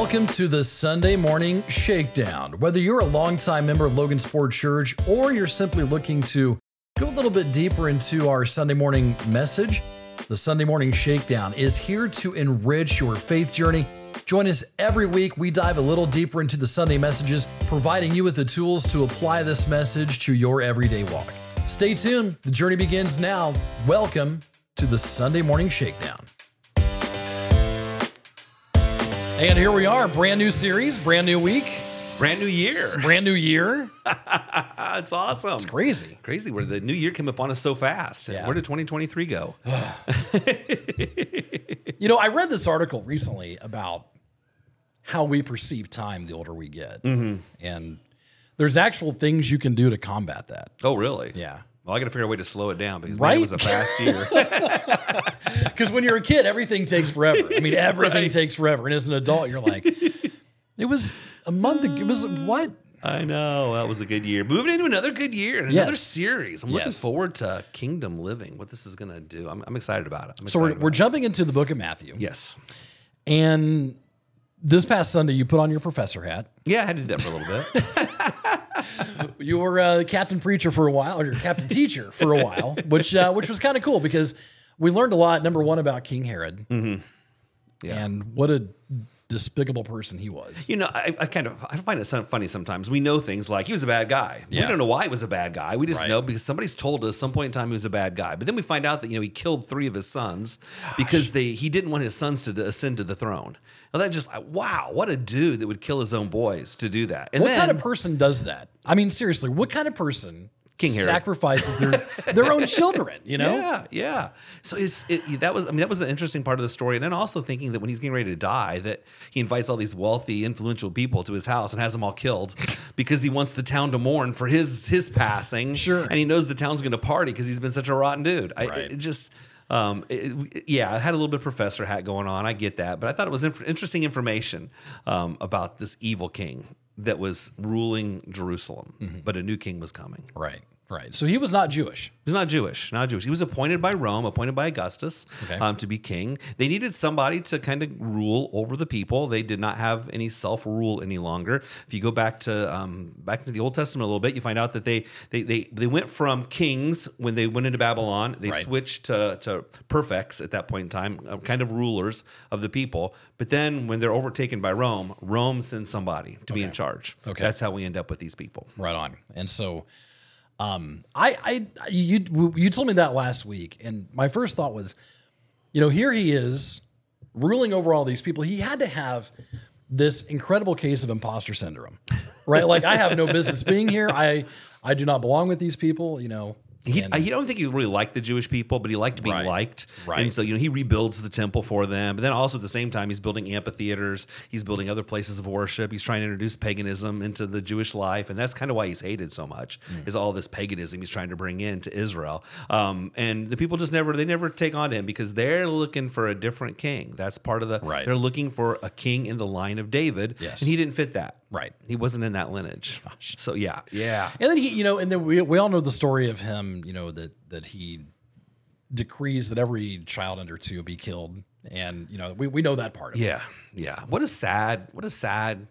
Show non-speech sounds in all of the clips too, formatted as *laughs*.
Welcome to the Sunday Morning Shakedown. Whether you're a longtime member of Logansport Church or you're simply looking to go a little bit deeper into our Sunday morning message, the Sunday Morning Shakedown is here to enrich your faith journey. Join us every week. We dive a little deeper into the Sunday messages, providing you with the tools to apply this message to your everyday walk. Stay tuned. The journey begins now. Welcome to the Sunday Morning Shakedown. And here we are, brand new series, brand new week, Brand new year. brand new year. *laughs* It's awesome. It's crazy. Crazy where the new year came upon us so fast. Yeah. Where did 2023 go? *sighs* You know, I read this article recently about how we perceive time the older we get. Mm-hmm. And there's actual things you can do to combat that. oh, really? Yeah. Well, I got to figure out a way to slow it down because man, it was a fast year. *laughs* *laughs* Because when you're a kid, everything takes forever. I mean, everything Right. takes forever. And as an adult, you're like, it was a month ago. It was what? I know. That was a good year. Moving into another good year, and Yes. another series. I'm looking Yes. forward to Kingdom Living, what this is going to do. I'm, I'm excited about it. So we're, we're jumping into the book of Matthew. Yes. And this past Sunday, you put on your professor hat. Yeah, I had to do that for a little bit. *laughs* *laughs* You were a captain preacher for a while, or your captain teacher for a while, which uh, which was kind of cool because we learned a lot. Number one about King Herod, Yeah. and what a despicable person he was. You know, I, I kind of I find it funny sometimes. We know things like he was a bad guy. Yeah. We don't know why he was a bad guy. We just Right. know because somebody's told us some point in time he was a bad guy. But then we find out that you know he killed three of his sons because they he didn't want his sons to ascend to the throne. Now that just like, wow, what a dude that would kill his own boys to do that. And What then, kind of person does that? I mean, seriously, what kind of person King Herod. sacrifices their their own *laughs* children? You know, Yeah, yeah. So it's it, that was I mean that was an interesting part of the story, and then also thinking that when he's getting ready to die, that he invites all these wealthy, influential people to his house and has them all killed *laughs* because he wants the town to mourn for his his passing. Sure. and he knows the town's going to party because he's been such a rotten dude. I, Right. it just. Um, it- it- yeah, I had a little bit of professor hat going on. I get that, but I thought it was inf- interesting information um, about this evil king that was ruling Jerusalem, Mm-hmm. but a new king was coming. right, right. So he was not Jewish. He's not Jewish, not Jewish. He was appointed by Rome, appointed by Augustus Okay. um, to be king. They needed somebody to kind of rule over the people. They did not have any self rule any longer. If you go back to um, back to the Old Testament a little bit, you find out that they they they, they went from kings when they went into Babylon. They Right. switched to to perfects at that point in time, uh, kind of rulers of the people. But then when they're overtaken by Rome, Rome sends somebody to be in charge. Okay. that's how we end up with these people. Right on. And so, um, I, I, you, you told me that last week, and my first thought was, you know, here he is ruling over all these people. He had to have this incredible case of imposter syndrome, right? like I have no business being here. I, I do not belong with these people. You know, He, and- I, he don't think he really liked the Jewish people, but he liked being Right. liked. Right. And so, you know, he rebuilds the temple for them. But then also at the same time, he's building amphitheaters. He's building other places of worship. He's trying to introduce paganism into the Jewish life. And that's kind of why he's hated so much Hmm. is all this paganism he's trying to bring into Israel. Um, and the people just never, they never take on to him because they're looking for a different king. That's part of the, Right. they're looking for a king in the line of David. Yes. And he didn't fit that. Right. He wasn't in that lineage. *laughs* So yeah, yeah. And then he, you know, and then we, we all know the story of him, you know, that that he decrees that every child under two be killed. And, you know, we, we know that part of it. Yeah, yeah. What a sad, what a sad,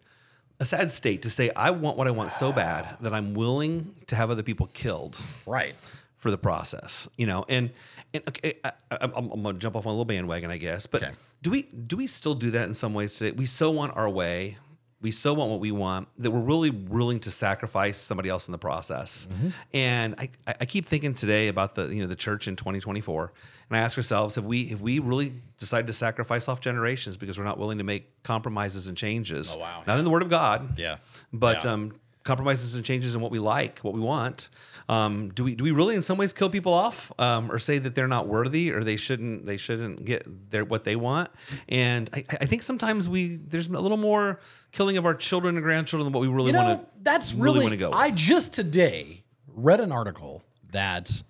a sad state to say I want what I want so bad that I'm willing to have other people killed Right. for the process. You know, and and okay, I, I'm gonna jump off on a little bandwagon, I guess. But Okay. do we do we still do that in some ways today? We so want our way. We so want what we want that we're really willing to sacrifice somebody else in the process. And I, I keep thinking today about the you know the church in 2024, and I ask ourselves if we if we really decided to sacrifice off generations because we're not willing to make compromises and changes. Oh, wow. Not in the Word of God. Yeah. But Yeah. um, compromises and changes in what we like, what we want. Um, do we do we really in some ways kill people off, um, or say that they're not worthy, or they shouldn't they shouldn't get their what they want? And I, I think sometimes we there's a little more killing of our children and grandchildren than what we really You know, want to. that's really really, wanna go I with. just today read an article that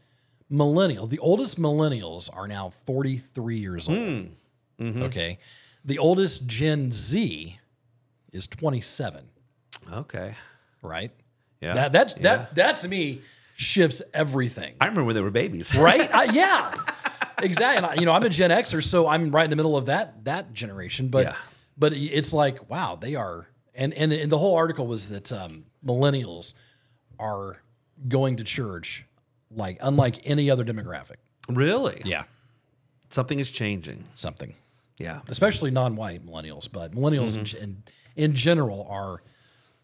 millennial, the oldest millennials are now 43 years old. Hmm. Mm-hmm. Okay. The oldest Gen Z is 27, Okay. Right? Yeah. That that's Yeah. that that to me shifts everything. I remember when they were babies. *laughs* right? Uh, yeah, exactly. And I, you know, I'm a Gen Xer, so I'm right in the middle of that that generation. But Yeah. but it's like wow, they are, and and, and the whole article was that um, millennials are going to church like unlike any other demographic. Really? Yeah, Something is changing. something, Yeah. especially non-white millennials, but millennials Mm-hmm. in in general are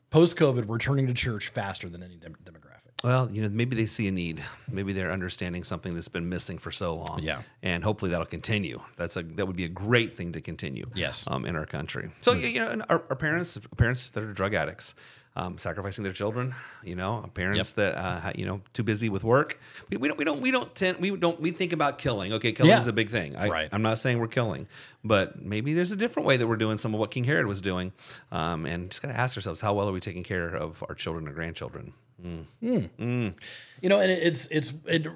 post-COVID returning to church faster than any dem- demographic. Well, you know, maybe they see a need. Maybe they're understanding something that's been missing for so long. Yeah. and hopefully that'll continue. That's a that would be a great thing to continue. Yes. um, in our country. So Hmm. you you know, our, our parents, parents that are drug addicts, um, sacrificing their children. You know, parents Yep. that uh, you know too busy with work. We, we don't we don't we don't tend we don't we think about killing. Okay, killing Yeah. is a big thing. I, Right. I'm not saying we're killing, but maybe there's a different way that we're doing some of what King Herod was doing, um, and just got to ask ourselves how well are we taking care of our children and grandchildren. You know, and it, it's it's it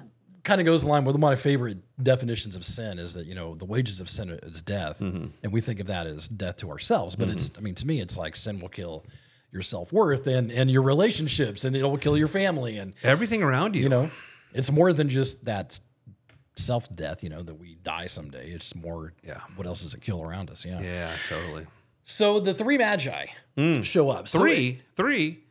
kind of goes in line with one of my favorite definitions of sin is that you know the wages of sin is death, Mm-hmm. and we think of that as death to ourselves. But it's I mean to me it's like sin will kill your self worth and and your relationships, and it'll kill your family, and Everything around you. you know it's more than just that self death. You know that we die someday. It's more Yeah. What else does it kill around us? Yeah. Yeah, totally. So the three magi show up. So Mm. Three, three.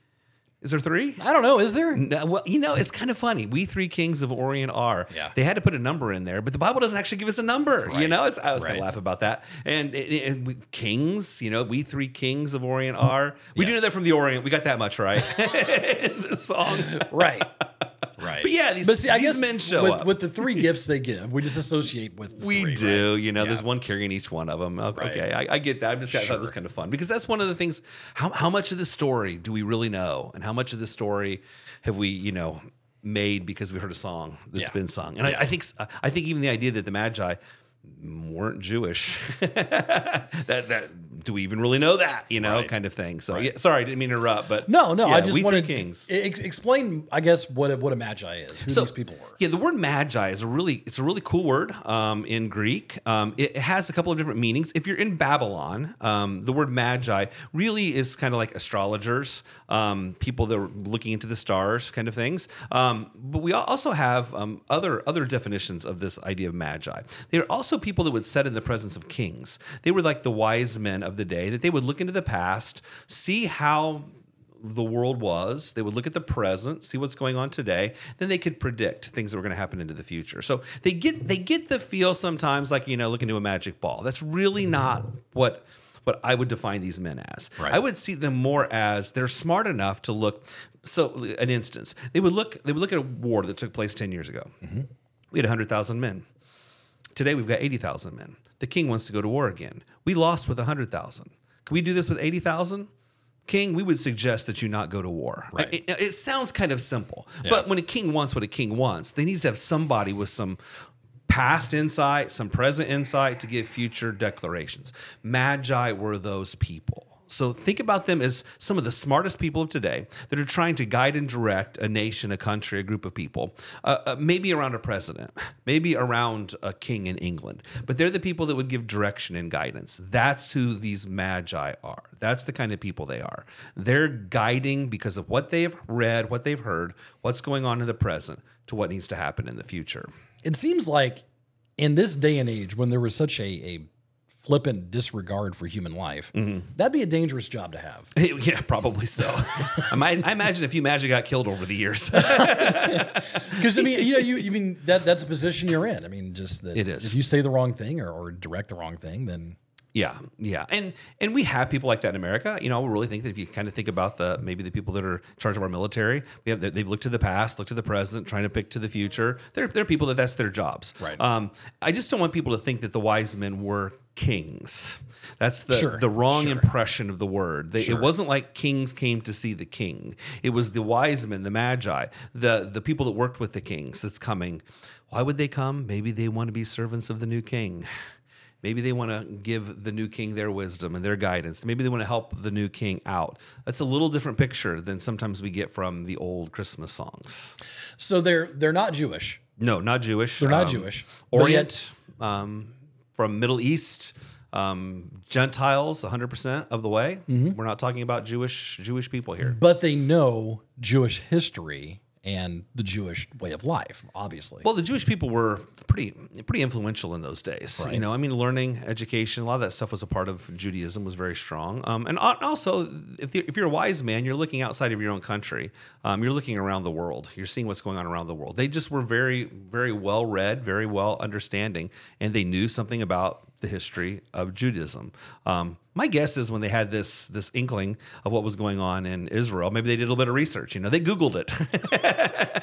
Is there three? I don't know. Is there? No, uh, well, you know, it's kind of funny. We three kings of Orient are. Yeah. They had to put a number in there, but the Bible doesn't actually give us a number. You know, it's, I was going to laugh about that. And, and we, kings, you know, we three kings of Orient are. We do know that from the Orient. We got that much right *laughs* in the song. Right. Right. But yeah, these- but see, I these guess men show with, up. with the three gifts they give, we just associate with the We three, do, right? you know. There's one carrying each one of them. Okay, Right. okay, I, I get that. I'm just I thought it was kind of fun because that's one of the things. How how much of the story do we really know, and how much of the story have we, you know, made because we heard a song that's Yeah. been sung? And I, I think I think even the idea that the Magi weren't Jewish, *laughs* that that do we even really know that, you know, Right. kind of thing. So yeah, sorry, I didn't mean to interrupt, but No, no. yeah, I just we wanted three to ex- explain, I guess, what a, what a magi is, who these people were. Yeah, the word magi is a really it's a really cool word um, in Greek. Um, it has a couple of different meanings. If you're in Babylon, um, the word magi really is kind of like astrologers, um, people that are looking into the stars, kind of things. Um, but we also have um, other other definitions of this idea of magi. They are also people that would sit in the presence of kings. They were like the wise men of the day that they would look into the past, see how the world was. They would look at the present, see what's going on today. Then they could predict things that were going to happen into the future. So they get they get the feel sometimes like you know looking into a magic ball. That's really not what what I would define these men as. Right. I would see them more as they're smart enough to look. So an instance, they would look they would look at a war that took place ten years ago. Mm-hmm. We had hundred thousand men. Today we've got 80,000 men. The king wants to go to war again. We lost with 100,000. Can we do this with 80,000? King, we would suggest that you not go to war. Right. It, it sounds kind of simple, but when a king wants what a king wants, they need to have somebody with some past insight, some present insight to give future declarations. Magi were those people. So think about them as some of the smartest people of today that are trying to guide and direct a nation, a country, a group of people, uh, uh, maybe around a president, maybe around a king in England. But they're the people that would give direction and guidance. That's who these magi are. That's the kind of people they are. They're guiding because of what they've read, what they've heard, what's going on in the present to what needs to happen in the future. It seems like in this day and age, when there was such a, a flippant disregard for human life, Mm-hmm. that'd be a dangerous job to have. *laughs* yeah, probably so. *laughs* I, might, I imagine a few magic got killed over the years. *laughs* Because I mean, you know, you, you mean that that's a position you're in. I mean, just that It is. If you say the wrong thing or, or direct the wrong thing, then Yeah, yeah, and and we have people like that in America. You know, I really think that if you kind of think about the maybe the people that are in charge of our military, we have they've looked to the past, looked to the present, trying to pick to the future. They're they're people that that's their jobs. Right. Um, I just don't want people to think that the wise men were kings. That's the Sure, the wrong sure. impression of the word. They, It wasn't like kings came to see the king. It was the wise men, the magi, the the people that worked with the kings that's coming. Why would they come? Maybe they want to be servants of the new king. Maybe they want to give the new king their wisdom and their guidance. Maybe they want to help the new king out. That's a little different picture than sometimes we get from the old Christmas songs. so they're they're not Jewish. No, not Jewish. They're not Jewish, but Orient, um, from Middle East, um, Gentiles, 100% of the way. Mm-hmm. We're not talking about Jewish Jewish people here. but they know Jewish history and the Jewish way of life, obviously. Well, the Jewish people were pretty pretty influential in those days. Right. You know, I mean, learning, education, a lot of that stuff was a part of Judaism. Was very strong. Um, and also, if you're, if you're a wise man, you're looking outside of your own country. Um, you're looking around the world. You're seeing what's going on around the world. They just were very very well read, very well understanding, and they knew something about the history of Judaism. Um, my guess is when they had this this inkling of what was going on in Israel, maybe they did a little bit of research. You know, they Googled it.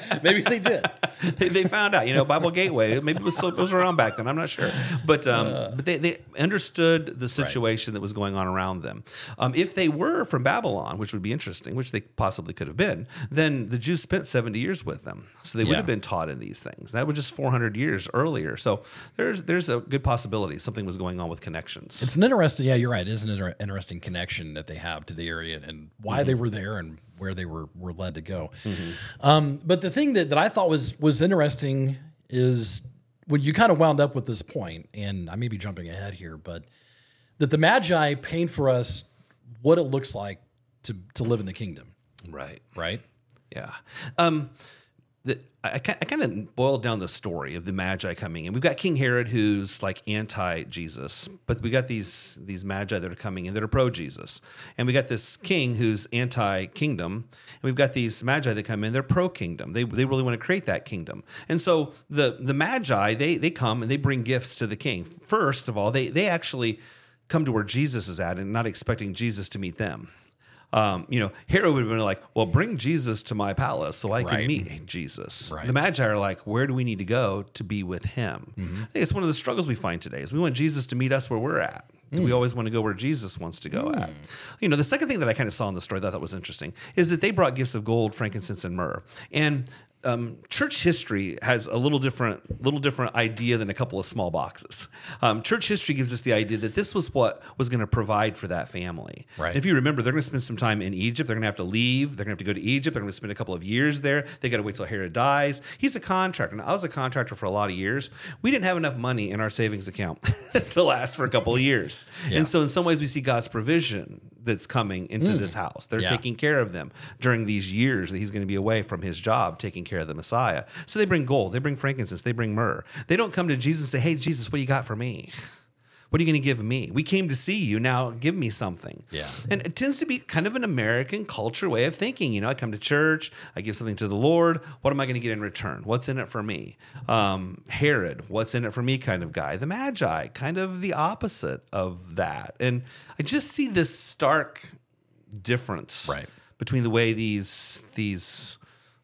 *laughs* Maybe they did. *laughs* they, they found out, you know, Bible Gateway. Maybe it was, it was around back then. I'm not sure, but um, but they, they understood the situation that was going on around them. Um, if they were from Babylon, which would be interesting, which they possibly could have been, then the Jews spent 70 years with them, so they would Yeah. have been taught in these things. That was just 400 years earlier. So there's there's a good possibility something was going on with connections. It's an interesting, yeah, you're right. It is an inter- interesting connection that they have to the area and why they were there and where they were were led to go. Um, but the thing that, that I thought was was interesting is when you kind of wound up with this point, and I may be jumping ahead here, but that the Magi paint for us what it looks like to to live in the kingdom, right. right? Yeah. Um, the, I, I kind of boiled down the story of the Magi coming in. We've got King Herod, who's like anti-Jesus, but we got these these Magi that are coming in that are pro-Jesus, and we got this king who's anti-kingdom, and we've got these Magi that come in. They're pro-kingdom. They, they really want to create that kingdom, and so the the Magi they they come and they bring gifts to the king. First of all, they they actually come to where Jesus is at and not expecting Jesus to meet them. Um, you know, Herod would have been like, "Well, bring Jesus to my palace so I can meet Jesus." Right. The Magi are like, "Where do we need to go to be with Him?" Mm-hmm. I think it's one of the struggles we find today is we want Jesus to meet us where we're at. Do we mm. always want to go where Jesus wants to go mm. at? You know, the second thing that I kind of saw in the story that I thought was interesting is that they brought gifts of gold, frankincense, and myrrh, and um, church history has a little different, little different idea than a couple of small boxes. Um, church history gives us the idea that this was what was going to provide for that family. Right. If you remember, they're going to spend some time in Egypt. They're going to have to leave. They're going to have to go to Egypt. They're going to spend a couple of years there. They got to wait till Herod dies. He's a contractor. And I was a contractor for a lot of years. We didn't have enough money in our savings account *laughs* to last for a couple of years. *laughs* Yeah. And so, in some ways, we see God's provision that's coming into this mm. house. They're Yeah. taking care of them during these years that he's going to be away from his job, taking care of the Messiah. So they bring gold, they bring frankincense, they bring myrrh. They don't come to Jesus and say, Hey, Jesus, what do you got for me? What are you going to give me? We came to see you. Now give me something. Yeah. And it tends to be kind of an American culture way of thinking. You know, I come to church, I give something to the Lord. What am I going to get in return? What's in it for me? Um, Herod, what's in it for me kind of guy. The Magi, kind of the opposite of that. And I just see this stark difference Right. between the way these these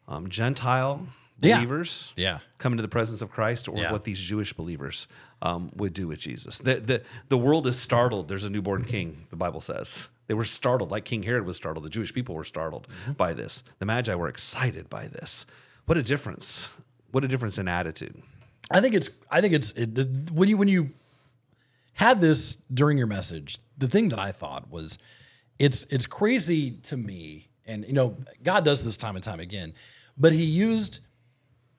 um, Gentile Yeah. believers Yeah. come into the presence of Christ or Yeah. what these Jewish believers um, would do with Jesus. The, the, the world is startled. There's a newborn king, the Bible says. They were startled, like King Herod was startled. The Jewish people were startled Mm-hmm. by this. The Magi were excited by this. What a difference. What a difference in attitude. I think it's I think it's it, the, when you when you had this during your message, the thing that I thought was it's it's crazy to me, and you know God does this time and time again, but He used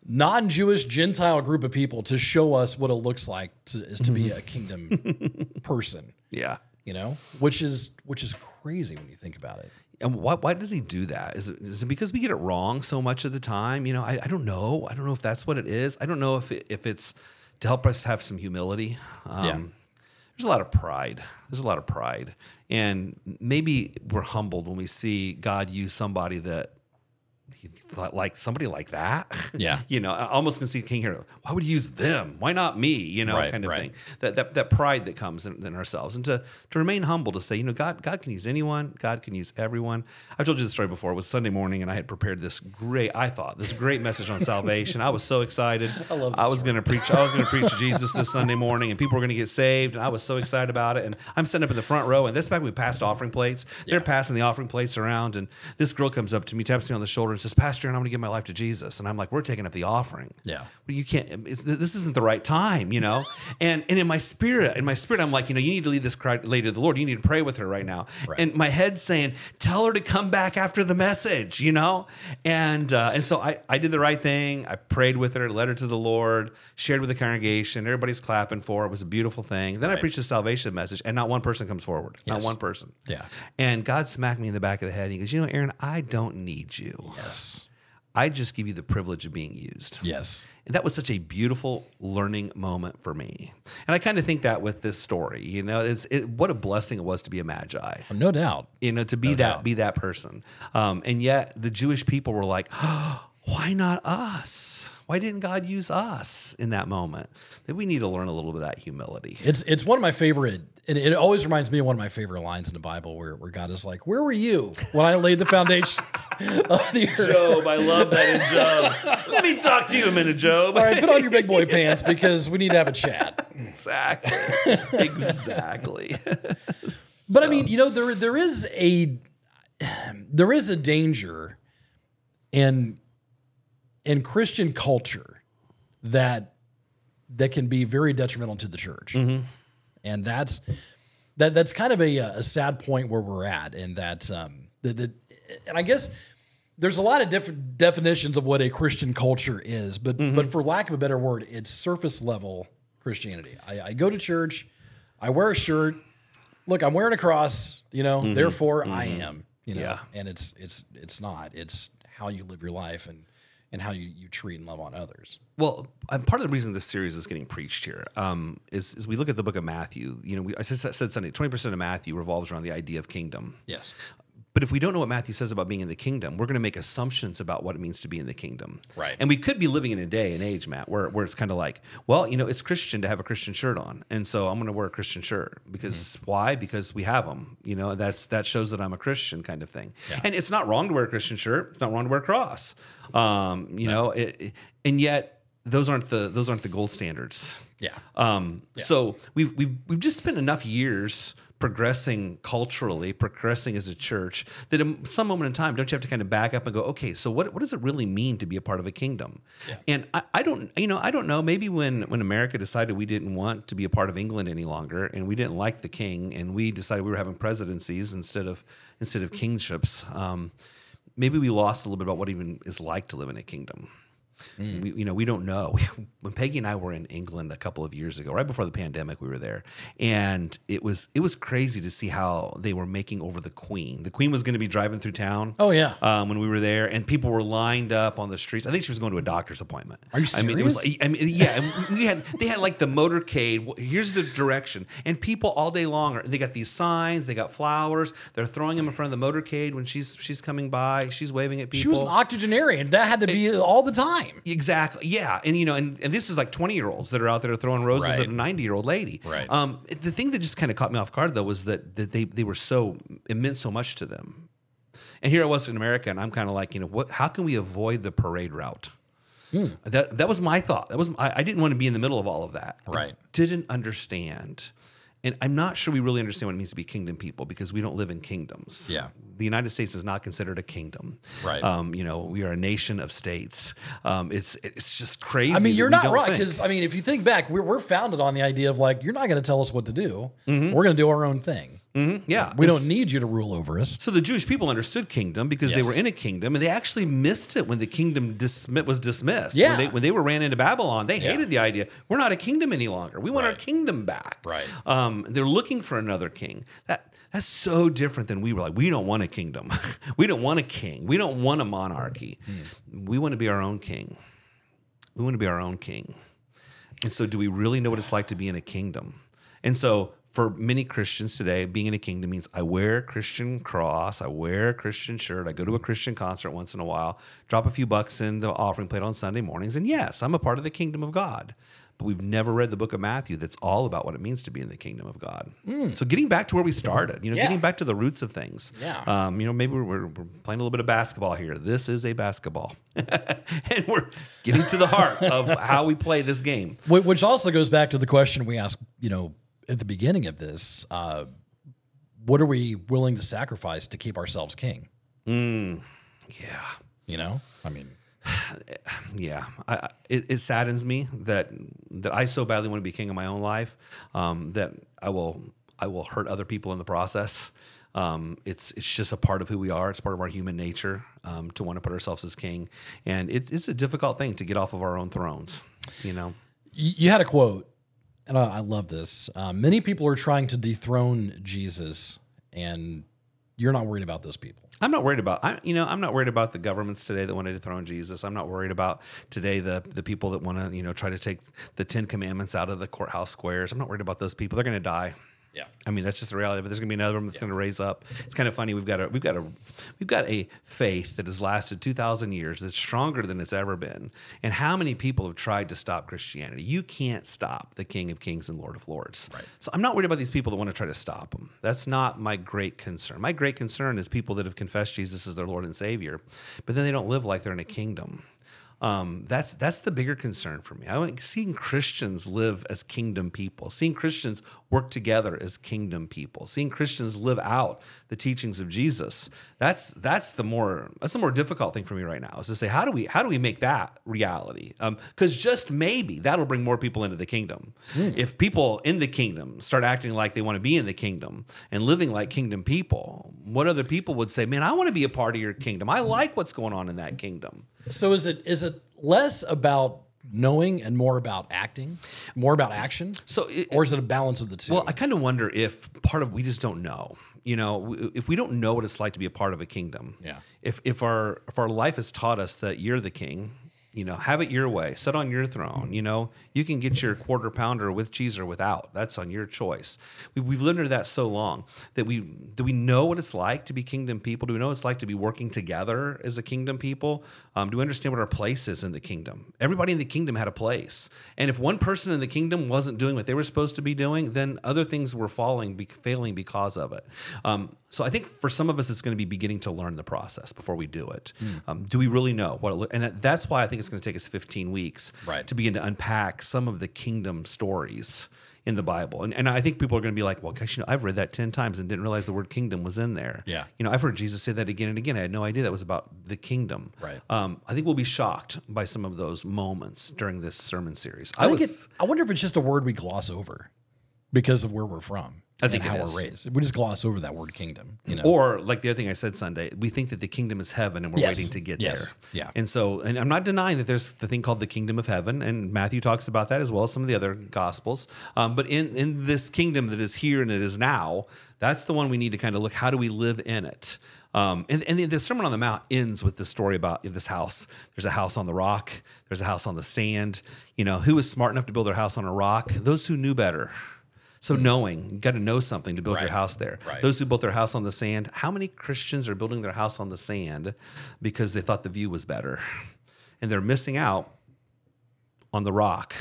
non-Jewish Gentile group of people to show us what it looks like to, is to be a kingdom *laughs* person, Yeah. you know, which is which is crazy when you think about it. And why, why does he do that? Is it, is it because we get it wrong so much of the time? You know, I, I don't know. I don't know if that's what it is. I don't know if it, if it's to help us have some humility. Um, Yeah. There's a lot of pride. There's a lot of pride, and maybe we're humbled when we see God use somebody that like somebody like that. *laughs* Yeah. you know, I almost can see King Herod. Why would he use them? Why not me? You know, Right, kind of right. thing that, that that pride that comes in, in ourselves and to to remain humble to say you know god god can use anyone god can use everyone i've told you the story before it was sunday morning and i had prepared this great i thought this great message on salvation i was so excited *laughs* i, love this was going to preach i was going to preach *laughs* jesus this sunday morning and people were going to get saved and i was so excited about it and i'm sitting up in the front row and this back we passed offering plates they're passing the offering plates around and this girl comes up to me taps me on the shoulder and says pastor and i'm going to give my life to jesus and i'm like we're taking up the offering Yeah. well, you can't. It's, this isn't the right time, you know. *laughs* and and in my spirit, in my spirit, I'm like, you know, you need to lead this lady to the Lord. You need to pray with her right now. Right. And my head's saying, tell her to come back after the message, you know. And uh, and so I I did the right thing. I prayed with her, led her to the Lord, shared with the congregation. Everybody's clapping for her. It was a beautiful thing. Then I preached the salvation message, and not one person comes forward. Not one person. Yeah. And God smacked me in the back of the head. And he goes, you know, Aaron, I don't need you. Yes. I just give you the privilege of being used. Yes. And that was such a beautiful learning moment for me. And I kind of think that with this story, you know, it's it, what a blessing it was to be a magi. No doubt. You know, to be that doubt. be that person. Um, and yet the Jewish people were like, *gasps* why not us? Why didn't God use us in that moment? Maybe we need to learn a little bit of that humility. It's it's one of my favorite, and it always reminds me of one of my favorite lines in the Bible, where, where God is like, "Where were you when I laid the foundations of the earth?" Job, I love that in Job. *laughs* Let me talk to you a minute, Job. All right, put on your big boy pants because we need to have a chat. Exactly. exactly. *laughs* But I mean, you know, there there is a there is a danger in in Christian culture that that can be very detrimental to the church, mm-hmm. and that's that that's kind of a, a sad point where we're at, and that um, that, that and I guess there's a lot of different definitions of what a Christian culture is, but mm-hmm. but for lack of a better word, it's surface level Christianity. I, I go to church, I wear a shirt. Look, I'm wearing a cross. You know, mm-hmm. therefore I am. You know, Yeah. and it's it's it's not. It's how you live your life and and how you you treat and love on others. Well, and part of the reason this series is getting preached here um, is, is we look at the book of Matthew. You know, we, I said, said Sunday, 20% of Matthew revolves around the idea of kingdom. Yes. But if we don't know what Matthew says about being in the kingdom, we're going to make assumptions about what it means to be in the kingdom. Right. And we could be living in a day and age, Matt, where, where it's kind of like, well, you know, it's Christian to have a Christian shirt on. And so I'm going to wear a Christian shirt because Mm-hmm. why? Because we have them, you know, that's, that shows that I'm a Christian kind of thing. And it's not wrong to wear a Christian shirt. It's not wrong to wear a cross. Um, you know, it, it- and yet those aren't the, those aren't the gold standards. Yeah. Um, So we've, we've, we've just spent enough years progressing culturally, progressing as a church, that at some moment in time, don't you have to kind of back up and go, okay, so what, what does it really mean to be a part of a kingdom? And I, I don't, you know, I don't know. Maybe when when America decided we didn't want to be a part of England any longer, and we didn't like the king, and we decided we were having presidencies instead of instead of kingships. Um, maybe we lost a little bit about what even is like to live in a kingdom. We, you know, we don't know. *laughs* when Peggy and I were in England a couple of years ago, right before the pandemic, we were there, and it was it was crazy to see how they were making over the Queen. The Queen was going to be driving through town. Oh, yeah. um, when we were there, and people were lined up on the streets. I think she was going to a doctor's appointment. Are you I mean, it was serious? like, I mean, yeah. we had they had like the motorcade. Here's the direction, and people all day long. Are, they got these signs. They got flowers. They're throwing them in front of the motorcade when she's she's coming by. She's waving at people. She was an octogenarian. That had to be all the time. Exactly. Yeah. And you know, and, and this is like 20 year olds that are out there throwing roses Right. at a 90 year old lady. Right. Um, the thing that just kind of caught me off guard though was that, that they, they were so, it meant so much to them. And here I was in America and I'm kind of like, you know, what, how can we avoid the parade route? Hmm. That, that was my thought. That was, I, I didn't want to be in the middle of all of that. I Right. didn't understand. And I'm not sure we really understand what it means to be kingdom people because we don't live in kingdoms. Yeah. The United States is not considered a kingdom. Right. Um, you know, we are a nation of states. Um, it's it's just crazy. I mean, you're not right because I mean, if you think back, we're, we're founded on the idea of like you're not going to tell us what to do. Mm-hmm. We're going to do our own thing. Yeah, We It's- don't need you to rule over us. So the Jewish people understood kingdom because they were in a kingdom, and they actually missed it when the kingdom dismi- was dismissed. Yeah. When they, when they were ran into Babylon, they Yeah. hated the idea. We're not a kingdom any longer. We want our kingdom back. Right. Um, they're looking for another king. That that's so different than we were like. We don't want a kingdom. *laughs* we don't want a king. We don't want a monarchy. Hmm. We want to be our own king. We want to be our own king. And so, do we really know what it's like to be in a kingdom? And so, for many Christians today, being in a kingdom means I wear a Christian cross, I wear a Christian shirt, I go to a Christian concert once in a while, drop a few bucks in the offering plate on Sunday mornings, and yes, I'm a part of the kingdom of God. But we've never read the book of Matthew that's all about what it means to be in the kingdom of God. So, getting back to where we started, you know, Yeah. getting back to the roots of things. Yeah. Um, you know, maybe we're, we're, we're playing a little bit of basketball here. This is a basketball. *laughs* and we're getting to the heart of how we play this game. Which also goes back to the question we asked, you know, at the beginning of this. Uh, what are we willing to sacrifice to keep ourselves king? Yeah. You know, I mean, *sighs* Yeah, I, it, it saddens me that that I so badly want to be king of my own life um, that I will I will hurt other people in the process. Um, it's it's just a part of who we are. It's part of our human nature um, to want to put ourselves as king, and it, it's a difficult thing to get off of our own thrones. You know, you had a quote, and I, I love this. Uh, many people are trying to dethrone Jesus, and you're not worried about those people. I'm not worried about I you know I'm not worried about the governments today that want to dethrone Jesus. I'm not worried about today the the people that want to you know try to take the Ten Commandments out of the courthouse squares. I'm not worried about those people. They're going to die. Yeah. I mean that's just the reality. But there's going to be another one that's going to raise up. It's kind of funny. We've got a we've got a we've got a faith that has lasted two thousand years. That's stronger than it's ever been. And how many people have tried to stop Christianity? You can't stop the King of Kings and Lord of Lords. Right. So I'm not worried about these people that want to try to stop them. That's not my great concern. My great concern is people that have confessed Jesus as their Lord and Savior, but then they don't live like they're in a kingdom. Um, that's that's the bigger concern for me. I like seeing Christians live as kingdom people, seeing Christians work together as kingdom people, seeing Christians live out the teachings of Jesus. That's that's the more that's the more difficult thing for me right now is to say how do we how do we make that reality? Um, because just maybe that'll bring more people into the kingdom. Hmm. If people in the kingdom start acting like they want to be in the kingdom and living like kingdom people, what other people would say, "Man, I want to be a part of your kingdom. I hmm. like what's going on in that kingdom." So is it is it less about knowing and more about acting, more about action? So it- or is it a balance of the two? Well, I kind of wonder if part of we just don't know. You know, if we don't know what it's like to be a part of a kingdom. Yeah. If if our if our life has taught us that you're the king, you know, have it your way, sit on your throne. You know, you can get your quarter pounder with cheese or without. That's on your choice. We, we've lived under that so long that we do we know what it's like to be kingdom people? Do we know what it's like to be working together as a kingdom people? Um, do we understand what our place is in the kingdom? Everybody in the kingdom had a place, and if one person in the kingdom wasn't doing what they were supposed to be doing, then other things were falling, be, failing because of it. Um, so I think for some of us, it's going to be beginning to learn the process before we do it. Um, do we really know what? It, and that's why I think it's going to take us 15 weeks Right. to begin to unpack some of the kingdom stories in the Bible. And, and I think people are going to be like, well, gosh, you know, I've read that 10 times and didn't realize the word kingdom was in there. Yeah. You know, I've heard Jesus say that again and again. I had no idea that was about the kingdom. Right. Um, I think we'll be shocked by some of those moments during this sermon series. I think was, it's. I wonder if it's just a word we gloss over because of where we're from. I think and it how is. we're raised. We just gloss over that word kingdom. You know. Or like the other thing I said Sunday, we think that the kingdom is heaven and we're Yes. waiting to get Yes. there. Yeah. And so, and I'm not denying that there's the thing called the kingdom of heaven, and Matthew talks about that as well as some of the other gospels. Um, but in in this kingdom that is here and it is now, that's the one we need to kind of look. How do we live in it? Um, and, and the, the Sermon on the Mount ends with this story about this house. There's a house on the rock. There's a house on the sand. You know, who was smart enough to build their house on a rock? Those who knew better. So knowing, you got to know something to build your house there. Right. Those who built their house on the sand. How many Christians are building their house on the sand because they thought the view was better, and they're missing out on the rock?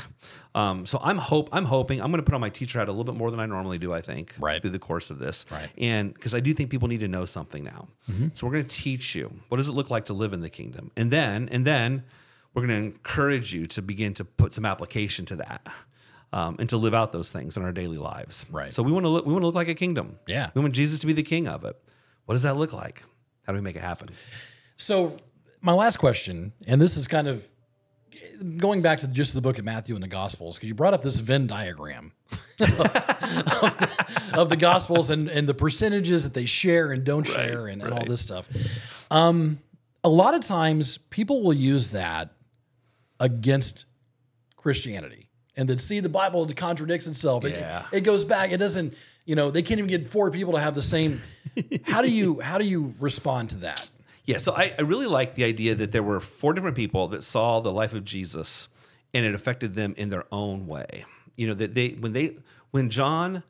Um, so I'm hope I'm hoping I'm going to put on my teacher hat a little bit more than I normally do. I think Right. through the course of this, Right. and because I do think people need to know something now. So we're going to teach you what does it look like to live in the kingdom, and then and then we're going to encourage you to begin to put some application to that. Um, and to live out those things in our daily lives. Right. So we want to look. We want to look like a kingdom. Yeah. We want Jesus to be the king of it. What does that look like? How do we make it happen? So, my last question, and this is kind of going back to just the book of Matthew and the Gospels, because you brought up this Venn diagram of, *laughs* of the Gospels and, and the percentages that they share and don't share and, and all this stuff. Um, a lot of times, people will use that against Christianity and then see the Bible contradicts itself. It- Yeah. it goes back. It doesn't. You know, they can't even get four people to have the same. *laughs* how do you how do you respond to that? Yeah, so I, I really like the idea that there were four different people that saw the life of Jesus and it affected them in their own way. You know, that they when they when John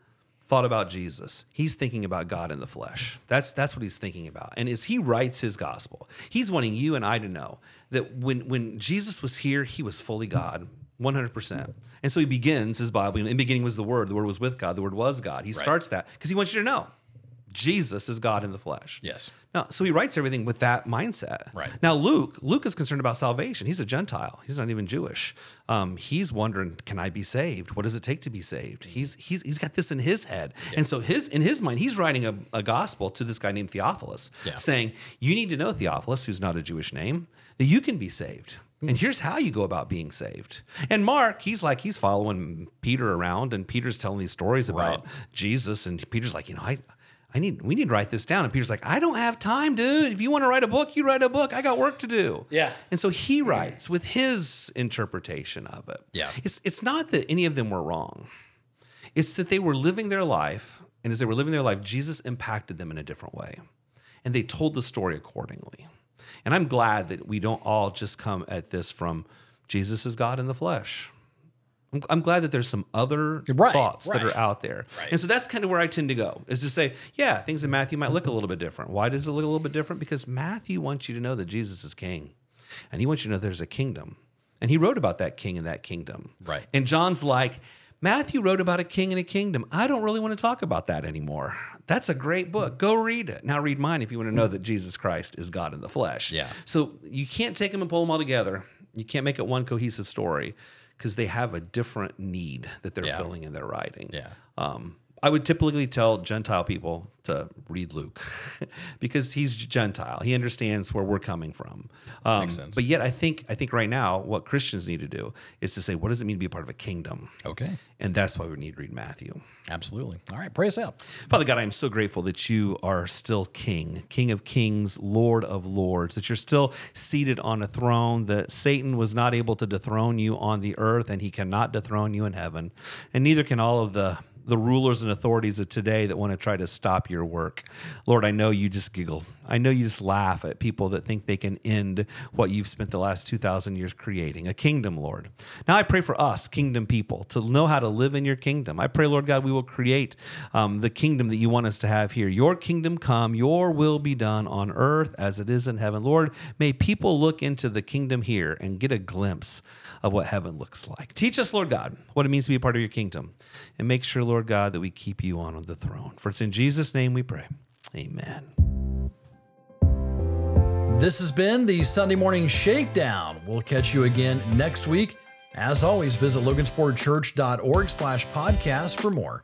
thought about Jesus, he's thinking about God in the flesh. That's that's what he's thinking about. And as he writes his gospel, he's wanting you and I to know that when when Jesus was here, he was fully God. 100%. And so he begins his Bible. In the beginning was the Word. The Word was with God. The Word was God. He starts that because he wants you to know Jesus is God in the flesh. Yes. Now, so he writes everything with that mindset. Right. Now, Luke, Luke is concerned about salvation. He's a Gentile. He's not even Jewish. Um, he's wondering, can I be saved? What does it take to be saved? He's he's he's got this in his head, and so his in his mind, he's writing a, a gospel to this guy named Theophilus, Yeah. saying, you need to know Theophilus, who's not a Jewish name, that you can be saved. And mm-hmm. here's how you go about being saved. And Mark, he's like, he's following Peter around, and Peter's telling these stories about Right. Jesus. And Peter's like, you know, I, I need, we need to write this down. And Peter's like, I don't have time, dude. If you want to write a book, you write a book. I got work to do. Yeah. And so he writes with his interpretation of it. Yeah. It's, it's not that any of them were wrong. It's that they were living their life. And as they were living their life, Jesus impacted them in a different way. and they told the story accordingly. And I'm glad that we don't all just come at this from Jesus is God in the flesh. I'm, I'm glad that there's some other Right, thoughts that are out there. right. And so that's kind of where I tend to go is to say, yeah, things in Matthew might look a little bit different. Why does it look a little bit different? Because Matthew wants you to know that Jesus is king and he wants you to know there's a kingdom. And he wrote about that king and that kingdom. Right. And John's like, Matthew wrote about a king and a kingdom. I don't really want to talk about that anymore. That's a great book. Go read it. Now read mine if you want to know that Jesus Christ is God in the flesh. Yeah. So you can't take them and pull them all together. You can't make it one cohesive story because they have a different need that they're Yeah. filling in their writing. Yeah. Um, I would typically tell Gentile people to read Luke *laughs* because he's Gentile. He understands where we're coming from. Um, Makes sense. But yet, I think I think right now what Christians need to do is to say, what does it mean to be a part of a kingdom? Okay. And that's why we need to read Matthew. Absolutely. All right. Pray us out. Father God, I am so grateful that you are still King, King of kings, Lord of lords, that you're still seated on a throne, that Satan was not able to dethrone you on the earth, and he cannot dethrone you in heaven. And neither can all of the the rulers and authorities of today that want to try to stop your work. Lord, I know you just giggle. I know you just laugh at people that think they can end what you've spent the last 2,000 years creating a kingdom, Lord. Now I pray for us, kingdom people, to know how to live in your kingdom. I pray, Lord God, we will create um, the kingdom that you want us to have here. Your kingdom come, your will be done on earth as it is in heaven. Lord, may people look into the kingdom here and get a glimpse of what heaven looks like. Teach us, Lord God, what it means to be a part of your kingdom. And make sure, Lord God, that we keep you on the throne. For it's in Jesus' name we pray. Amen. This has been the Sunday Morning Shakedown. We'll catch you again next week. As always, visit logansportchurch.org slash podcast for more.